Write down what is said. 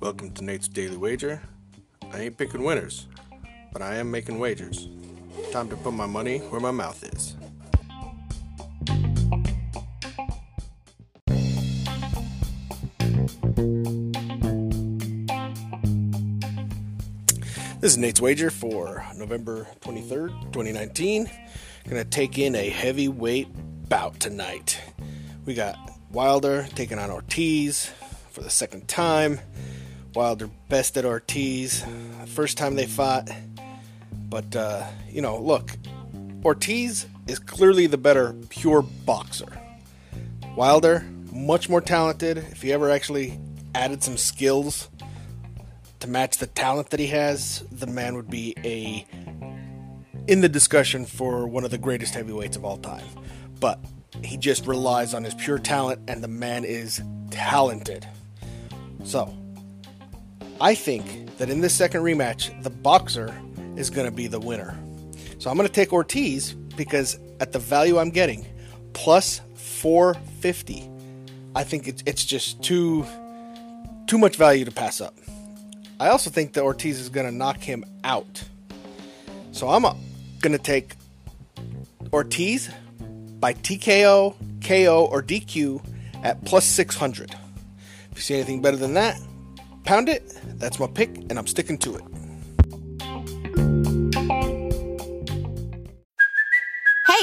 Welcome to Nate's Daily Wager. I ain't picking winners, but I am making wagers. Time to put my money where my mouth is. This is Nate's Wager for November 23rd, 2019. Gonna take in a heavyweight bout tonight. We got Wilder taking on Ortiz for the second time. Wilder bested Ortiz first time they fought. But, uh, you know, look, Ortiz is clearly the better pure boxer. Wilder, much more talented. If he ever actually added some skills to match the talent that he has, the man would be a in the discussion for one of the greatest heavyweights of all time. But he just relies on his pure talent, and the man is talented. So, I think that in this second rematch, the boxer is going to be the winner. So I'm going to take Ortiz because at the value I'm getting, plus 450, I think it's, it's just too too much value to pass up. I also think that Ortiz is going to knock him out. So I'm going to take Ortiz by TKO, KO, or DQ at plus 600. If you see anything better than that, pound it. That's my pick, and I'm sticking to it.